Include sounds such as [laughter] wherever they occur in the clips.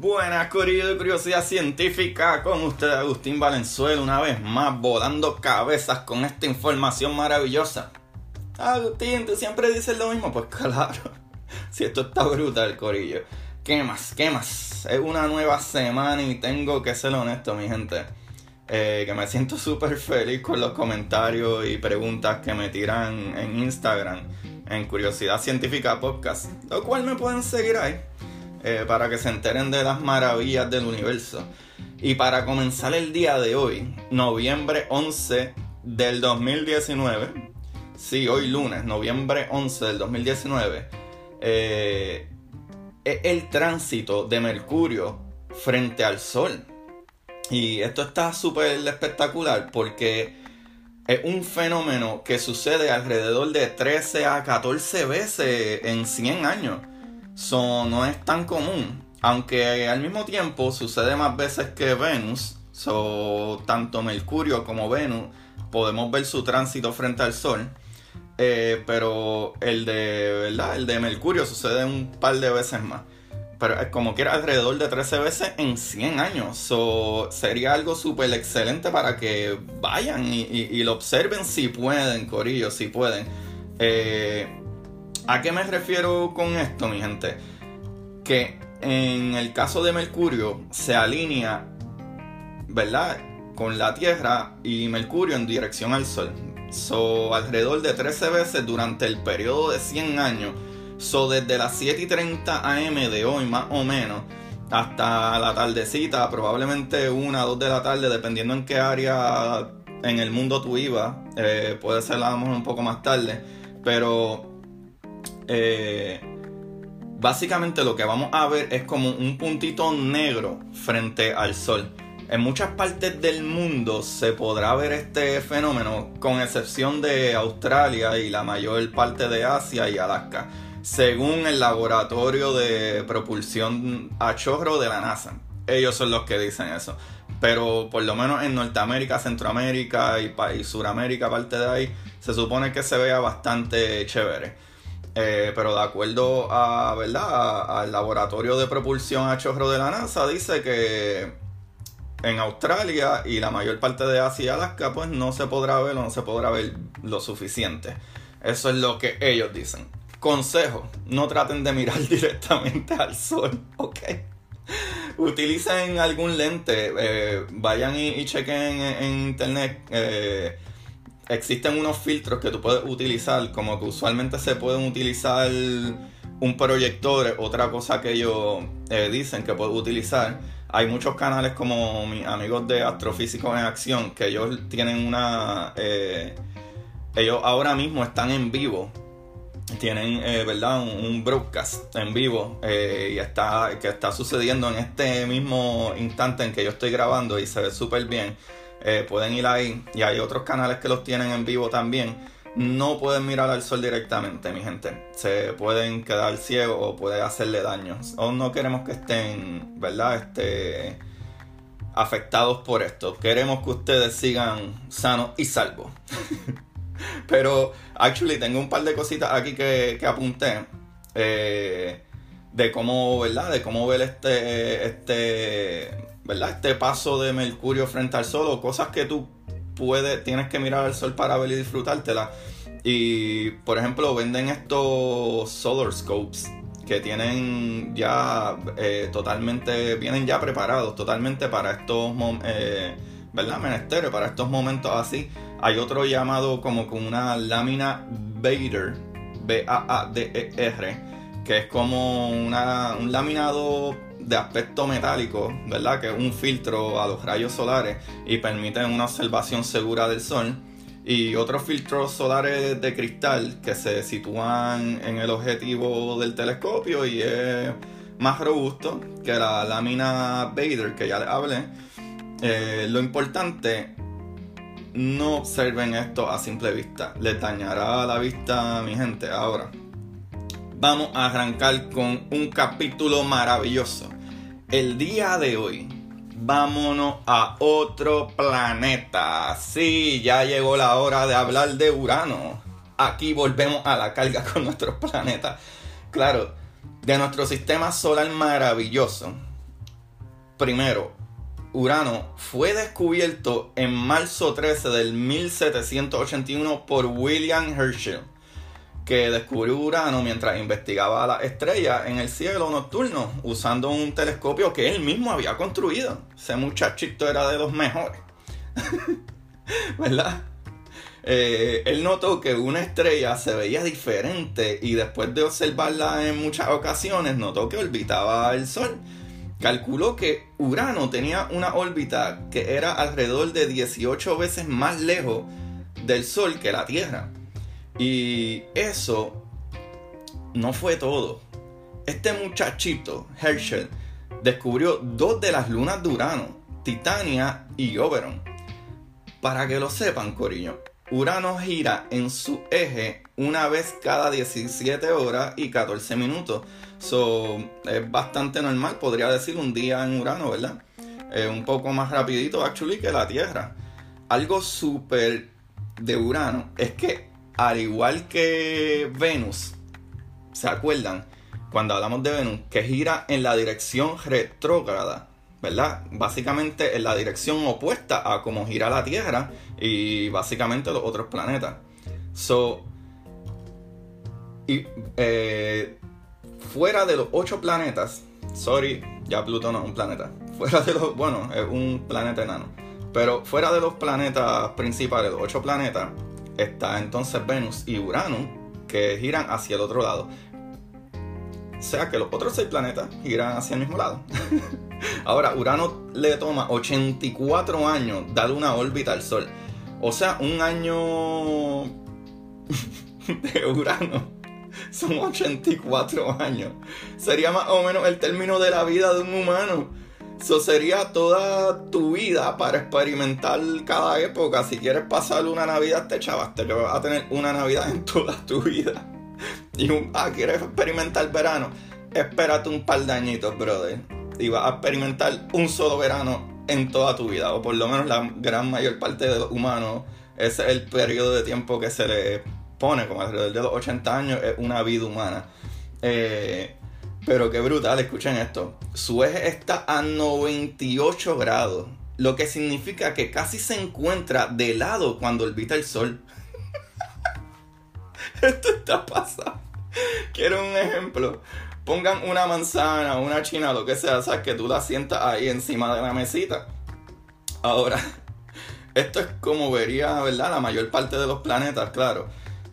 Buenas, Corillo de Curiosidad Científica, con usted Agustín Valenzuela, una vez más volando cabezas con esta información maravillosa. Agustín, tú siempre dices lo mismo, pues [laughs] claro, si esto está brutal, Corillo. ¿Qué más? ¿Qué más? Es una nueva semana y tengo que ser honesto, mi gente. Eh, que me siento súper feliz con los comentarios y preguntas que me tiran en Instagram, en Curiosidad Científica Podcast, lo cual me pueden seguir ahí. Eh, para que se enteren de las maravillas del universo. Y para comenzar el día de hoy, noviembre 11 del 2019, sí, hoy lunes, noviembre 11 del 2019, eh, es el tránsito de Mercurio frente al Sol. Y esto está súper espectacular porque es un fenómeno que sucede alrededor de 13 a 14 veces en 100 años. So, no es tan común. Aunque al mismo tiempo sucede más veces que Venus. So, tanto Mercurio como Venus podemos ver su tránsito frente al Sol. Eh, pero el de, ¿verdad? El de Mercurio sucede un par de veces más. Pero como quiera alrededor de 13 veces en 100 años. So, sería algo súper excelente para que vayan y, lo observen si pueden, Corillo, si pueden. Eh, ¿A qué me refiero con esto, mi gente? Que en el caso de Mercurio se alinea, ¿verdad? Con la Tierra y Mercurio en dirección al Sol. So, alrededor de 13 veces durante el periodo de 100 años. So, desde las 7 y 30 am de hoy, más o menos, hasta la tardecita, probablemente una o dos de la tarde, dependiendo en qué área en el mundo tú ibas. Eh, puede ser a un poco más tarde. Pero eh, básicamente lo que vamos a ver es como un puntito negro frente al sol. En muchas partes del mundo se podrá ver este fenómeno, con excepción de Australia y la mayor parte de Asia y Alaska, según el laboratorio de propulsión a chorro de la NASA. Ellos son los que dicen eso. Pero por lo menos en Norteamérica, Centroamérica y, y Suramérica, parte de ahí, se supone que se vea bastante chévere. Eh, pero de acuerdo a, ¿verdad? al laboratorio de propulsión a chorro de la NASA, dice que en Australia y la mayor parte de Asia y Alaska, pues no se podrá ver o no se podrá ver lo suficiente. Eso es lo que ellos dicen. Consejo, no traten de mirar [laughs] directamente al sol, ¿ok? Utilicen algún lente, eh, vayan y, chequen en, internet. Eh, existen unos filtros que tú puedes utilizar, como que usualmente se pueden utilizar un proyector, otra cosa que ellos eh, dicen que puedes utilizar. Hay muchos canales como mis amigos de Astrofísicos en Acción, que ellos tienen una... Eh, ellos ahora mismo están en vivo. Tienen, eh, ¿verdad? Un, broadcast en vivo y está, que está sucediendo en este mismo instante en que yo estoy grabando y se ve súper bien eh, pueden ir ahí y hay otros canales que los tienen en vivo también. No pueden mirar al sol directamente, mi gente. Se pueden quedar ciegos o puede hacerle daño. O no queremos que estén, ¿verdad? Este, afectados por esto. Queremos que ustedes sigan sanos y salvos. [laughs] Pero, actually, tengo un par de cositas aquí que, que apunté. Eh, de cómo, ¿verdad? De cómo ver este, este ¿verdad? Este paso de Mercurio frente al Sol o cosas que tú puedes, tienes que mirar al Sol para ver y disfrutártela. Y, por ejemplo, venden estos Solar Scopes que tienen ya eh, totalmente, vienen ya preparados totalmente para estos, eh, ¿verdad? Menesteres, para estos momentos así. Hay otro llamado como con una lámina Bader, B-A-A-D-E-R, que es como una, un laminado de aspecto metálico, ¿verdad? Que es un filtro a los rayos solares y permite una observación segura del sol. Y otros filtros solares de cristal que se sitúan en el objetivo del telescopio y es más robusto que la lámina Bader que ya les hablé. Eh, lo importante, no observen esto a simple vista. Les dañará la vista, mi gente. Ahora, vamos a arrancar con un capítulo maravilloso el día de hoy, vámonos a otro planeta. Sí, ya llegó la hora de hablar de Urano. Aquí volvemos a la carga con nuestros planetas. Claro, de nuestro sistema solar maravilloso. primero, Urano fue descubierto en marzo 13 del 1781 por William Herschel, que descubrió Urano mientras investigaba las estrellas en el cielo nocturno usando un telescopio que él mismo había construido. Ese muchachito era de los mejores. [laughs] ¿Verdad? Eh, él notó que una estrella se veía diferente y después de observarla en muchas ocasiones notó que orbitaba el Sol. Calculó que Urano tenía una órbita que era alrededor de 18 veces más lejos del Sol que la Tierra. Y eso no fue todo. Este muchachito, Herschel, descubrió dos de las lunas de Urano, Titania y Oberon. Para que lo sepan, Corillo, Urano gira en su eje una vez cada 17 horas y 14 minutos. So, es bastante normal, podría decir un día en Urano, ¿verdad? un poco más rapidito, actually, que la Tierra. Algo súper de Urano es que, al igual que Venus, ¿se acuerdan? Cuando hablamos de Venus, que gira en la dirección retrógrada. ¿verdad? Básicamente en la dirección opuesta a cómo gira la Tierra y básicamente los otros planetas. So, y eh, fuera de los ocho planetas, sorry, ya Plutón no es un planeta, fuera de los, bueno, es un planeta enano, pero fuera de los planetas principales, los ocho planetas, está entonces Venus y Urano, que giran hacia el otro lado. O sea que los otros seis planetas giran hacia el mismo lado. [laughs] Ahora, Urano le toma 84 años dar una órbita al Sol. O sea, un año [laughs] de Urano son 84 años. Sería más o menos el término de la vida de un humano. Eso sería toda tu vida para experimentar cada época. Si quieres pasar una Navidad, te chavaste que vas a tener una Navidad en toda tu vida. Y un, ah, ¿quieres experimentar verano? Espérate un par de añitos, brother. Y vas a experimentar un solo verano en toda tu vida. O por lo menos la gran mayor parte de los humanos. Ese es el periodo de tiempo que se le pone, como alrededor de los 80 años, es una vida humana. Eh, pero qué brutal, escuchen esto. Su eje está a 98 grados. Lo que significa que casi se encuentra de lado cuando orbita el sol. [laughs] Esto está pasando. Quiero un ejemplo. Pongan una manzana, una china, lo que sea, sabes que tú la sientas ahí encima de la mesita. Ahora, [laughs] esto es como vería, ¿verdad? La mayor parte de los planetas, claro.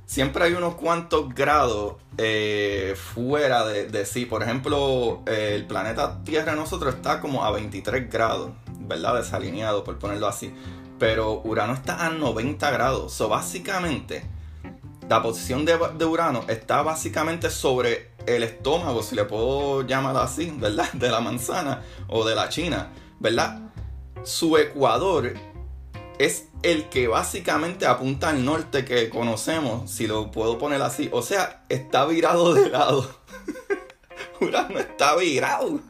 Siempre hay unos cuantos grados eh, fuera de, sí. Por ejemplo, el planeta Tierra nosotros está como a 23 grados, ¿verdad? Desalineado, por ponerlo así. Pero Urano está a 90 grados. O básicamente, la posición de, Urano está básicamente sobre el estómago, si le puedo llamar así, ¿verdad? [laughs] De la manzana o de la China, ¿verdad? Su ecuador es el que básicamente apunta al norte que conocemos, si lo puedo poner así. O sea, está virado de lado. [laughs] Urano está virado.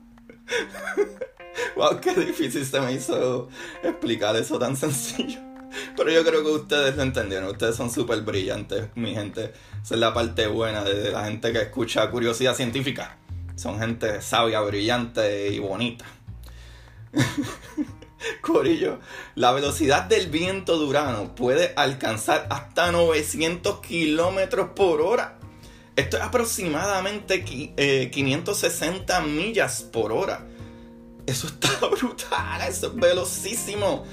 [laughs] wow, qué difícil se me hizo explicar eso tan sencillo. Pero yo creo que ustedes lo entendieron. Ustedes son súper brillantes, mi gente. Esa es la parte buena de la gente que escucha curiosidad científica. Son gente sabia, brillante y bonita. [laughs] [laughs] Corillo, la velocidad del viento de Urano puede alcanzar hasta 900 kilómetros por hora. Esto es aproximadamente 560 eh, millas por hora. Eso está [laughs] brutal, eso es velocísimo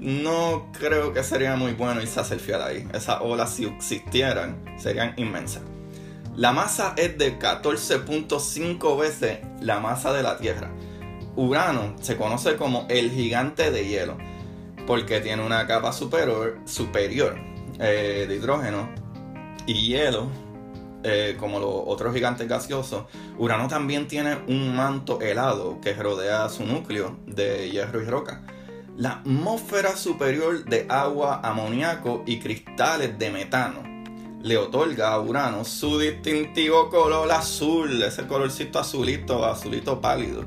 no creo que sería muy bueno irse a surfear ahí. Esas olas, si existieran, serían inmensas. La masa es de 14.5 veces la masa de la Tierra. Urano se conoce como el gigante de hielo porque tiene una capa superior, superior eh, de hidrógeno y hielo, eh, como los otros gigantes gaseosos. Urano también tiene un manto helado que rodea su núcleo de hierro y roca la atmósfera superior de agua, amoníaco y cristales de metano le otorga a Urano su distintivo color azul, ese colorcito azulito, azulito pálido.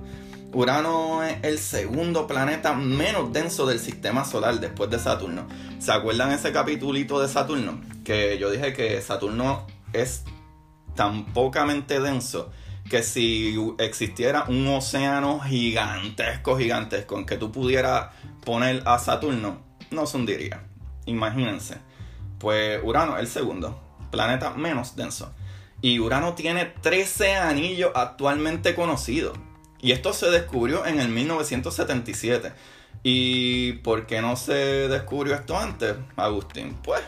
Urano es el segundo planeta menos denso del sistema solar después de Saturno. ¿Se acuerdan ese capitulito de Saturno? Que yo dije que Saturno es tan pocamente denso que si existiera un océano gigantesco, gigantesco, en que tú pudieras poner a Saturno, no se hundiría. Imagínense. Pues Urano es el segundo, planeta menos denso. Y Urano tiene 13 anillos actualmente conocidos. Y esto se descubrió en el 1977. ¿Y por qué no se descubrió esto antes, Agustín? Pues,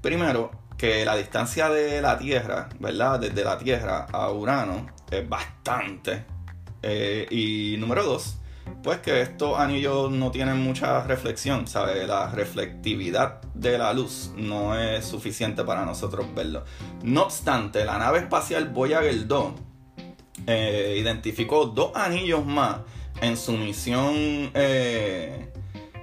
primero, que la distancia de la Tierra, ¿verdad? Desde la Tierra a Urano es bastante. Eh, y número dos, pues que estos anillos no tienen mucha reflexión, ¿sabes? La reflectividad de la luz no es suficiente para nosotros verlo. No obstante, la nave espacial Voyager 2 eh, identificó dos anillos más en su misión. Eh,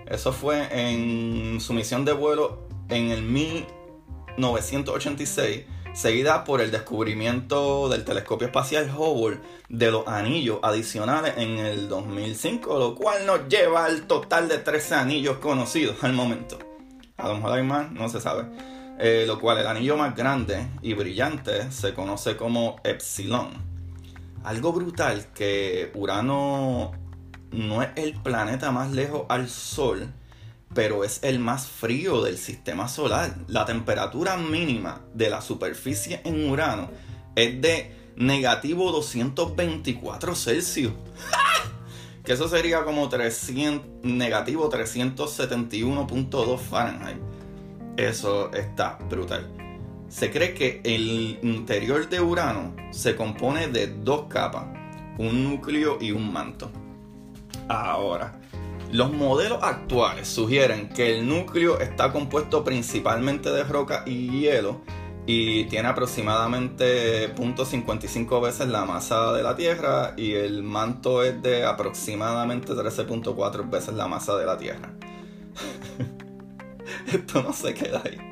eso fue en su misión de vuelo en el 1986 seguida por el descubrimiento del telescopio espacial Hubble de los anillos adicionales en el 2005, lo cual nos lleva al total de 13 anillos conocidos al momento. A lo mejor hay más, no se sabe. Eh, lo cual el anillo más grande y brillante se conoce como Epsilon. Algo brutal que Urano no es el planeta más lejos al Sol, pero es el más frío del sistema solar. La temperatura mínima de la superficie en Urano es de negativo 224 Celsius. [laughs] que eso sería como 300, negativo 371.2 Fahrenheit. Eso está brutal. Se cree que el interior de Urano se compone de dos capas, un núcleo y un manto. Ahora, los modelos actuales sugieren que el núcleo está compuesto principalmente de roca y hielo y tiene aproximadamente 0.55 veces la masa de la Tierra y el manto es de aproximadamente 13.4 veces la masa de la Tierra. [laughs] Esto no se queda ahí.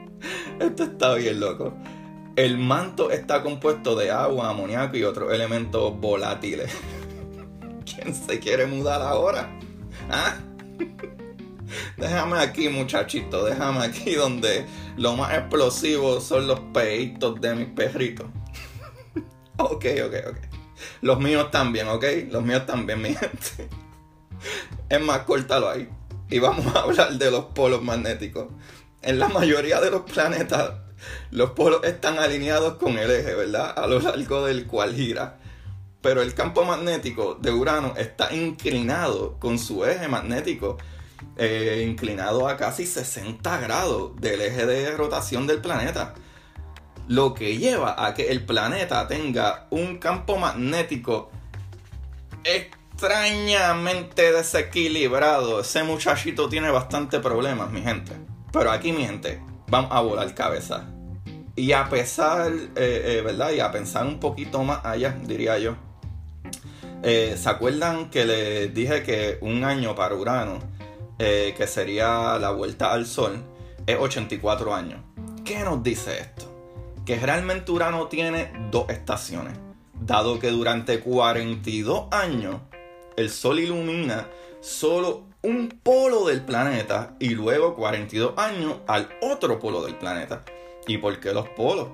Esto está bien loco. El manto está compuesto de agua, amoníaco y otros elementos volátiles. [laughs] ¿Quién se quiere mudar ahora? ¿Ah? [laughs] déjame aquí, muchachito, déjame aquí donde lo más explosivo son los peitos de mis perritos. [laughs] ok, ok, ok. Los míos también, ok. Los míos también, mi gente. Es más, córtalo ahí. Y vamos a hablar de los polos magnéticos. En la mayoría de los planetas, los polos están alineados con el eje, ¿verdad? A lo largo del cual gira. Pero el campo magnético de Urano está inclinado con su eje magnético, eh, inclinado a casi 60 grados del eje de rotación del planeta. Lo que lleva a que el planeta tenga un campo magnético extrañamente desequilibrado. Ese muchachito tiene bastante problemas, mi gente. Pero aquí, mi gente, vamos a volar cabeza. Y a pesar, eh, eh, ¿verdad? Y a pensar un poquito más allá, diría yo eh, ¿Se acuerdan que les dije que un año para Urano, que sería la vuelta al Sol, es 84 años? ¿Qué nos dice esto? Que realmente Urano tiene dos estaciones, dado que durante 42 años el Sol ilumina solo un polo del planeta y luego 42 años al otro polo del planeta. ¿Y por qué los polos?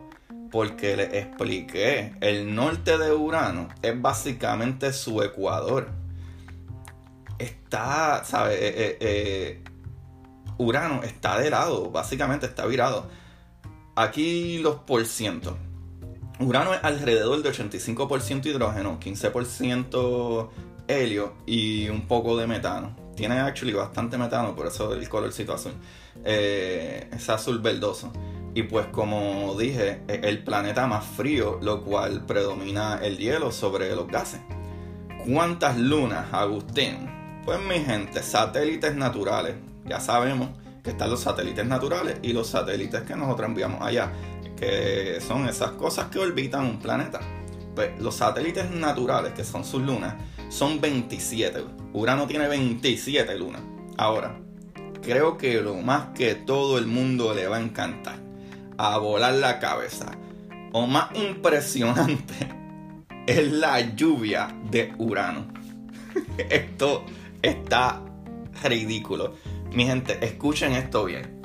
porque le expliqué, el norte de Urano es básicamente su ecuador. Está, ¿sabes? Eh, eh, eh, Urano está de lado, básicamente está virado. Aquí los por ciento. Urano es alrededor de 85% hidrógeno, 15% helio y un poco de metano. Tiene actually bastante metano, por eso el colorcito azul. es azul verdoso. Y pues como dije, es el planeta más frío, lo cual predomina el hielo sobre los gases. ¿Cuántas lunas, Agustín? Pues mi gente, satélites naturales. Ya sabemos que están los satélites naturales y los satélites que nosotros enviamos allá, que son esas cosas que orbitan un planeta. Pues los satélites naturales, que son sus lunas, son 27. Urano tiene 27 lunas. Ahora, creo que lo más que todo el mundo le va a encantar a volar la cabeza. O más impresionante [laughs] es la lluvia de Urano. [laughs] Esto está ridículo. Mi gente, escuchen esto bien.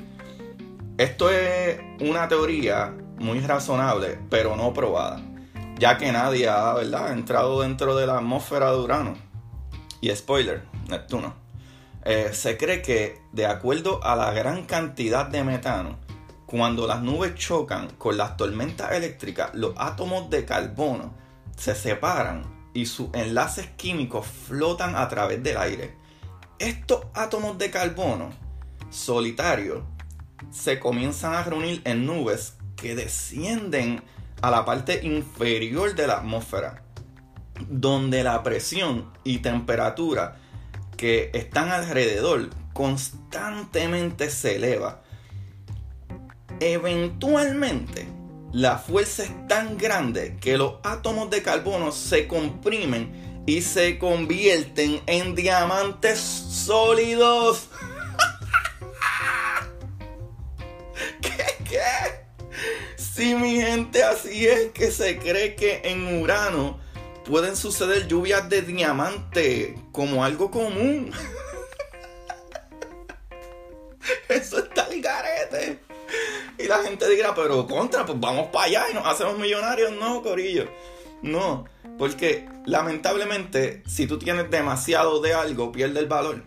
Esto es una teoría muy razonable, pero no probada. Ya que nadie ha entrado dentro de la atmósfera de Urano. Y spoiler, Neptuno. Eh, se cree que, de acuerdo a la gran cantidad de metano, cuando las nubes chocan con las tormentas eléctricas, los átomos de carbono se separan y sus enlaces químicos flotan a través del aire. Estos átomos de carbono solitarios se comienzan a reunir en nubes que descienden a la parte inferior de la atmósfera, donde la presión y temperatura que están alrededor constantemente se eleva. Eventualmente, la fuerza es tan grande que los átomos de carbono se comprimen y se convierten en diamantes sólidos. Sí, mi gente, así es que se cree que en Urano pueden suceder lluvias de diamante como algo común. [laughs] Eso está el garete. Y la gente dirá, pero contra, pues vamos para allá y nos hacemos millonarios. No, Corillo. No, porque lamentablemente si tú tienes demasiado de algo, pierde el valor.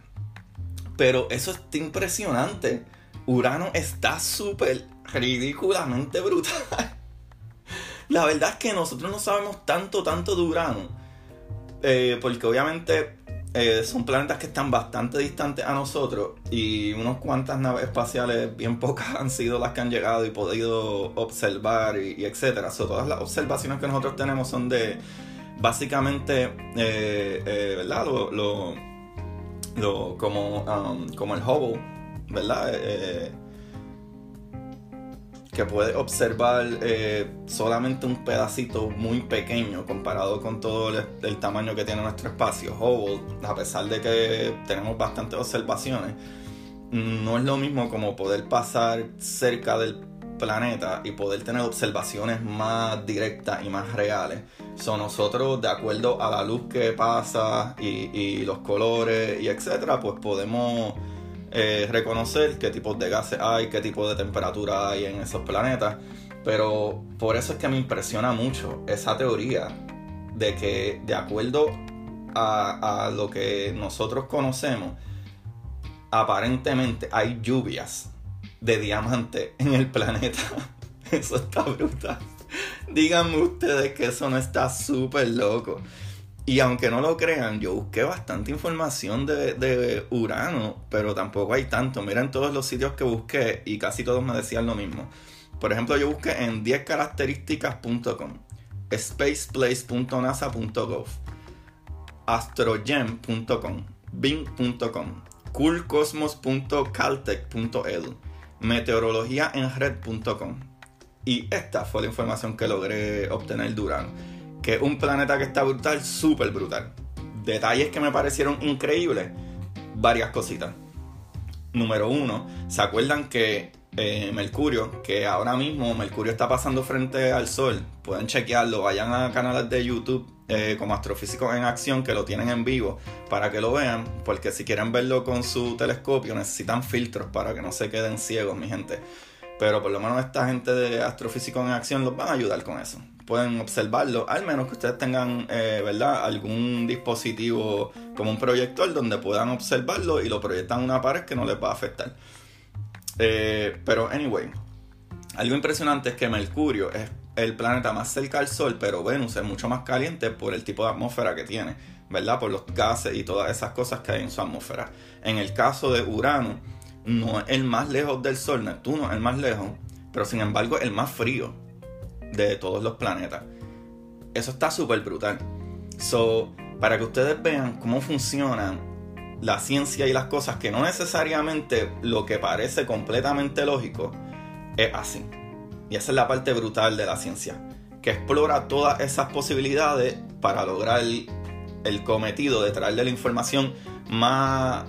Pero eso está impresionante. Urano está súper ridículamente brutal. La verdad es que nosotros no sabemos tanto, tanto de Urano. Eh, porque obviamente eh, son planetas que están bastante distantes a nosotros. Y unas cuantas naves espaciales, bien pocas, han sido las que han llegado y podido observar y, etcétera. todas las observaciones que nosotros tenemos son de básicamente, eh, ¿verdad? Lo, como, um, como el Hubble, ¿verdad? Que puede observar eh, solamente un pedacito muy pequeño comparado con todo el, tamaño que tiene nuestro espacio. Hubble, a pesar de que tenemos bastantes observaciones, no es lo mismo como poder pasar cerca del planeta y poder tener observaciones más directas y más reales. Son nosotros, de acuerdo a la luz que pasa y, y los colores y etcétera, pues podemos eh, reconocer qué tipos de gases hay, qué tipo de temperatura hay en esos planetas. Pero por eso es que me impresiona mucho esa teoría de que de acuerdo a, lo que nosotros conocemos, aparentemente hay lluvias de diamante en el planeta. [laughs] Eso está brutal. Díganme ustedes que eso no está súper loco. Y aunque no lo crean, yo busqué bastante información de, Urano, pero tampoco hay tanto. Miren todos los sitios que busqué y casi todos me decían lo mismo. Por ejemplo, yo busqué en 10características.com, spaceplace.nasa.gov, astrogem.com, bing.com, coolcosmos.caltech.edu, meteorologiaenred.com. Y esta fue la información que logré obtener de Urano que es un planeta que está brutal, súper brutal. Detalles que me parecieron increíbles, varias cositas. Número uno, ¿se acuerdan que eh, Mercurio, que ahora mismo Mercurio está pasando frente al Sol? Pueden chequearlo, vayan a canales de YouTube eh, como Astrofísicos en Acción que lo tienen en vivo para que lo vean, porque si quieren verlo con su telescopio necesitan filtros para que no se queden ciegos, mi gente. Pero por lo menos esta gente de Astrofísicos en Acción los van a ayudar con eso pueden observarlo, al menos que ustedes tengan, eh, ¿verdad? Algún dispositivo como un proyector donde puedan observarlo y lo proyectan en una pared que no les va a afectar. Eh, pero, anyway, algo impresionante es que Mercurio es el planeta más cerca al Sol, pero Venus es mucho más caliente por el tipo de atmósfera que tiene, ¿verdad? Por los gases y todas esas cosas que hay en su atmósfera. En el caso de Urano, no es el más lejos del Sol, Neptuno es el más lejos, pero sin embargo el más frío de todos los planetas. Eso está súper brutal. So, para que ustedes vean cómo funciona la ciencia y las cosas, que no necesariamente lo que parece completamente lógico es así. Y esa es la parte brutal de la ciencia, que explora todas esas posibilidades para lograr el, cometido de traerle la información más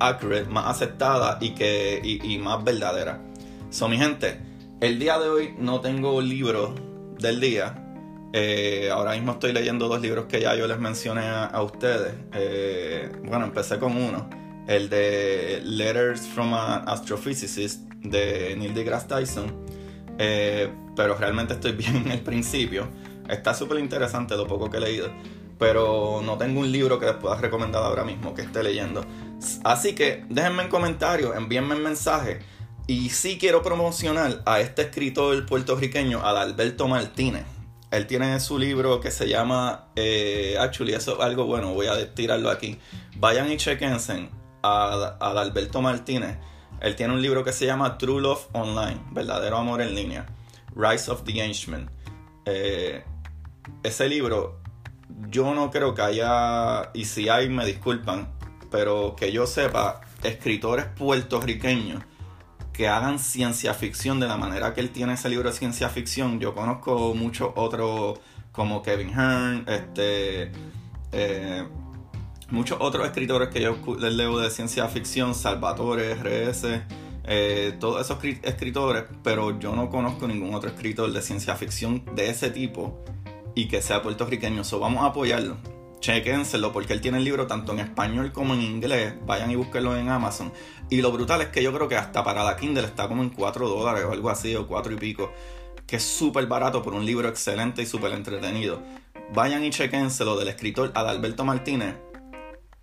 accurate, más aceptada y, que, y más verdadera. So, mi gente, el día de hoy no tengo libro del día. Eh, ahora mismo estoy leyendo dos libros que ya yo les mencioné a, ustedes. Eh, bueno, empecé con uno, el de Letters from an Astrophysicist de Neil deGrasse Tyson. Eh, pero realmente estoy [laughs] bien en el principio. Está súper interesante lo poco que he leído. Pero no tengo un libro que les pueda recomendar ahora mismo que esté leyendo. Así que déjenme en comentarios, envíenme un mensaje. Y sí quiero promocionar a este escritor puertorriqueño, Adalberto Martínez. Él tiene su libro que se llama, eh, actually, eso es algo bueno, voy a tirarlo aquí. Vayan y chequense a, Adalberto Martínez. Él tiene un libro que se llama True Love Online, verdadero amor en línea. Rise of the Angement. Eh, ese libro, yo no creo que haya, y si hay, me disculpan, pero que yo sepa, escritores puertorriqueños que hagan ciencia ficción de la manera que él tiene ese libro de ciencia ficción. Yo conozco muchos otros como Kevin Hearn, este, eh, muchos otros escritores que yo les leo de ciencia ficción, Salvatore, RS, eh, todos esos escritores, pero yo no conozco ningún otro escritor de ciencia ficción de ese tipo y que sea puertorriqueño. So vamos a apoyarlo. Chequenselo porque él tiene el libro tanto en español como en inglés. Vayan y búsquenlo en Amazon. Y lo brutal es que yo creo que hasta para la Kindle está como en 4 dólares o algo así, o 4 y pico. Que es súper barato por un libro excelente y súper entretenido. Vayan y chequenselo del escritor Adalberto Martínez.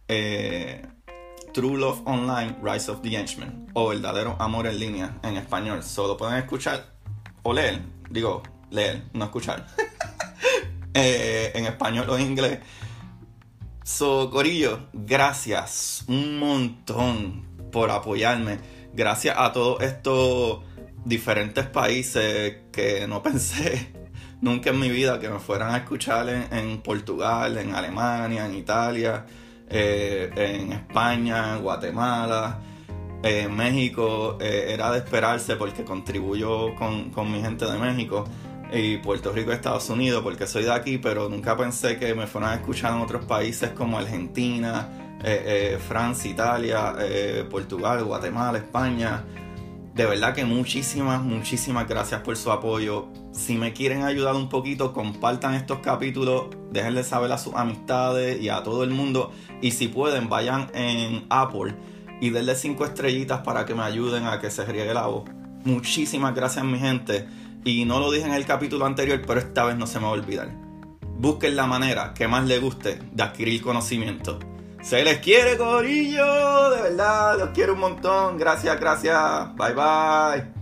Eh, True Love Online, Rise of the Henchman. O Verdadero Amor en Línea en español. Solo pueden escuchar o leer. Digo, leer, no escuchar. [laughs] Eh, en español o en inglés. So, Corillo, gracias un montón por apoyarme. Gracias a todos estos diferentes países que no [laughs] pensé nunca en mi vida que me fueran a escuchar en Portugal, en Alemania, en Italia eh, en España, Guatemala, en México, eh, era de esperarse porque contribuyo con, con, mi gente de México y Puerto Rico, Estados Unidos, porque soy de aquí, pero nunca pensé que me fueran a escuchar en otros países como Argentina, eh, Francia, Italia, Portugal, Guatemala, España. De verdad que muchísimas, muchísimas gracias por su apoyo. Si me quieren ayudar un poquito, compartan estos capítulos, déjenle saber a sus amistades y a todo el mundo. Y si pueden, vayan en Apple y denle 5 estrellitas para que me ayuden a que se riegue la voz. Muchísimas gracias mi gente. Y no lo dije en el capítulo anterior, pero esta vez no se me va a olvidar. Busquen la manera que más les guste de adquirir conocimiento. Se les quiere, Corillo. De verdad, los quiero un montón. Gracias, gracias. Bye, bye.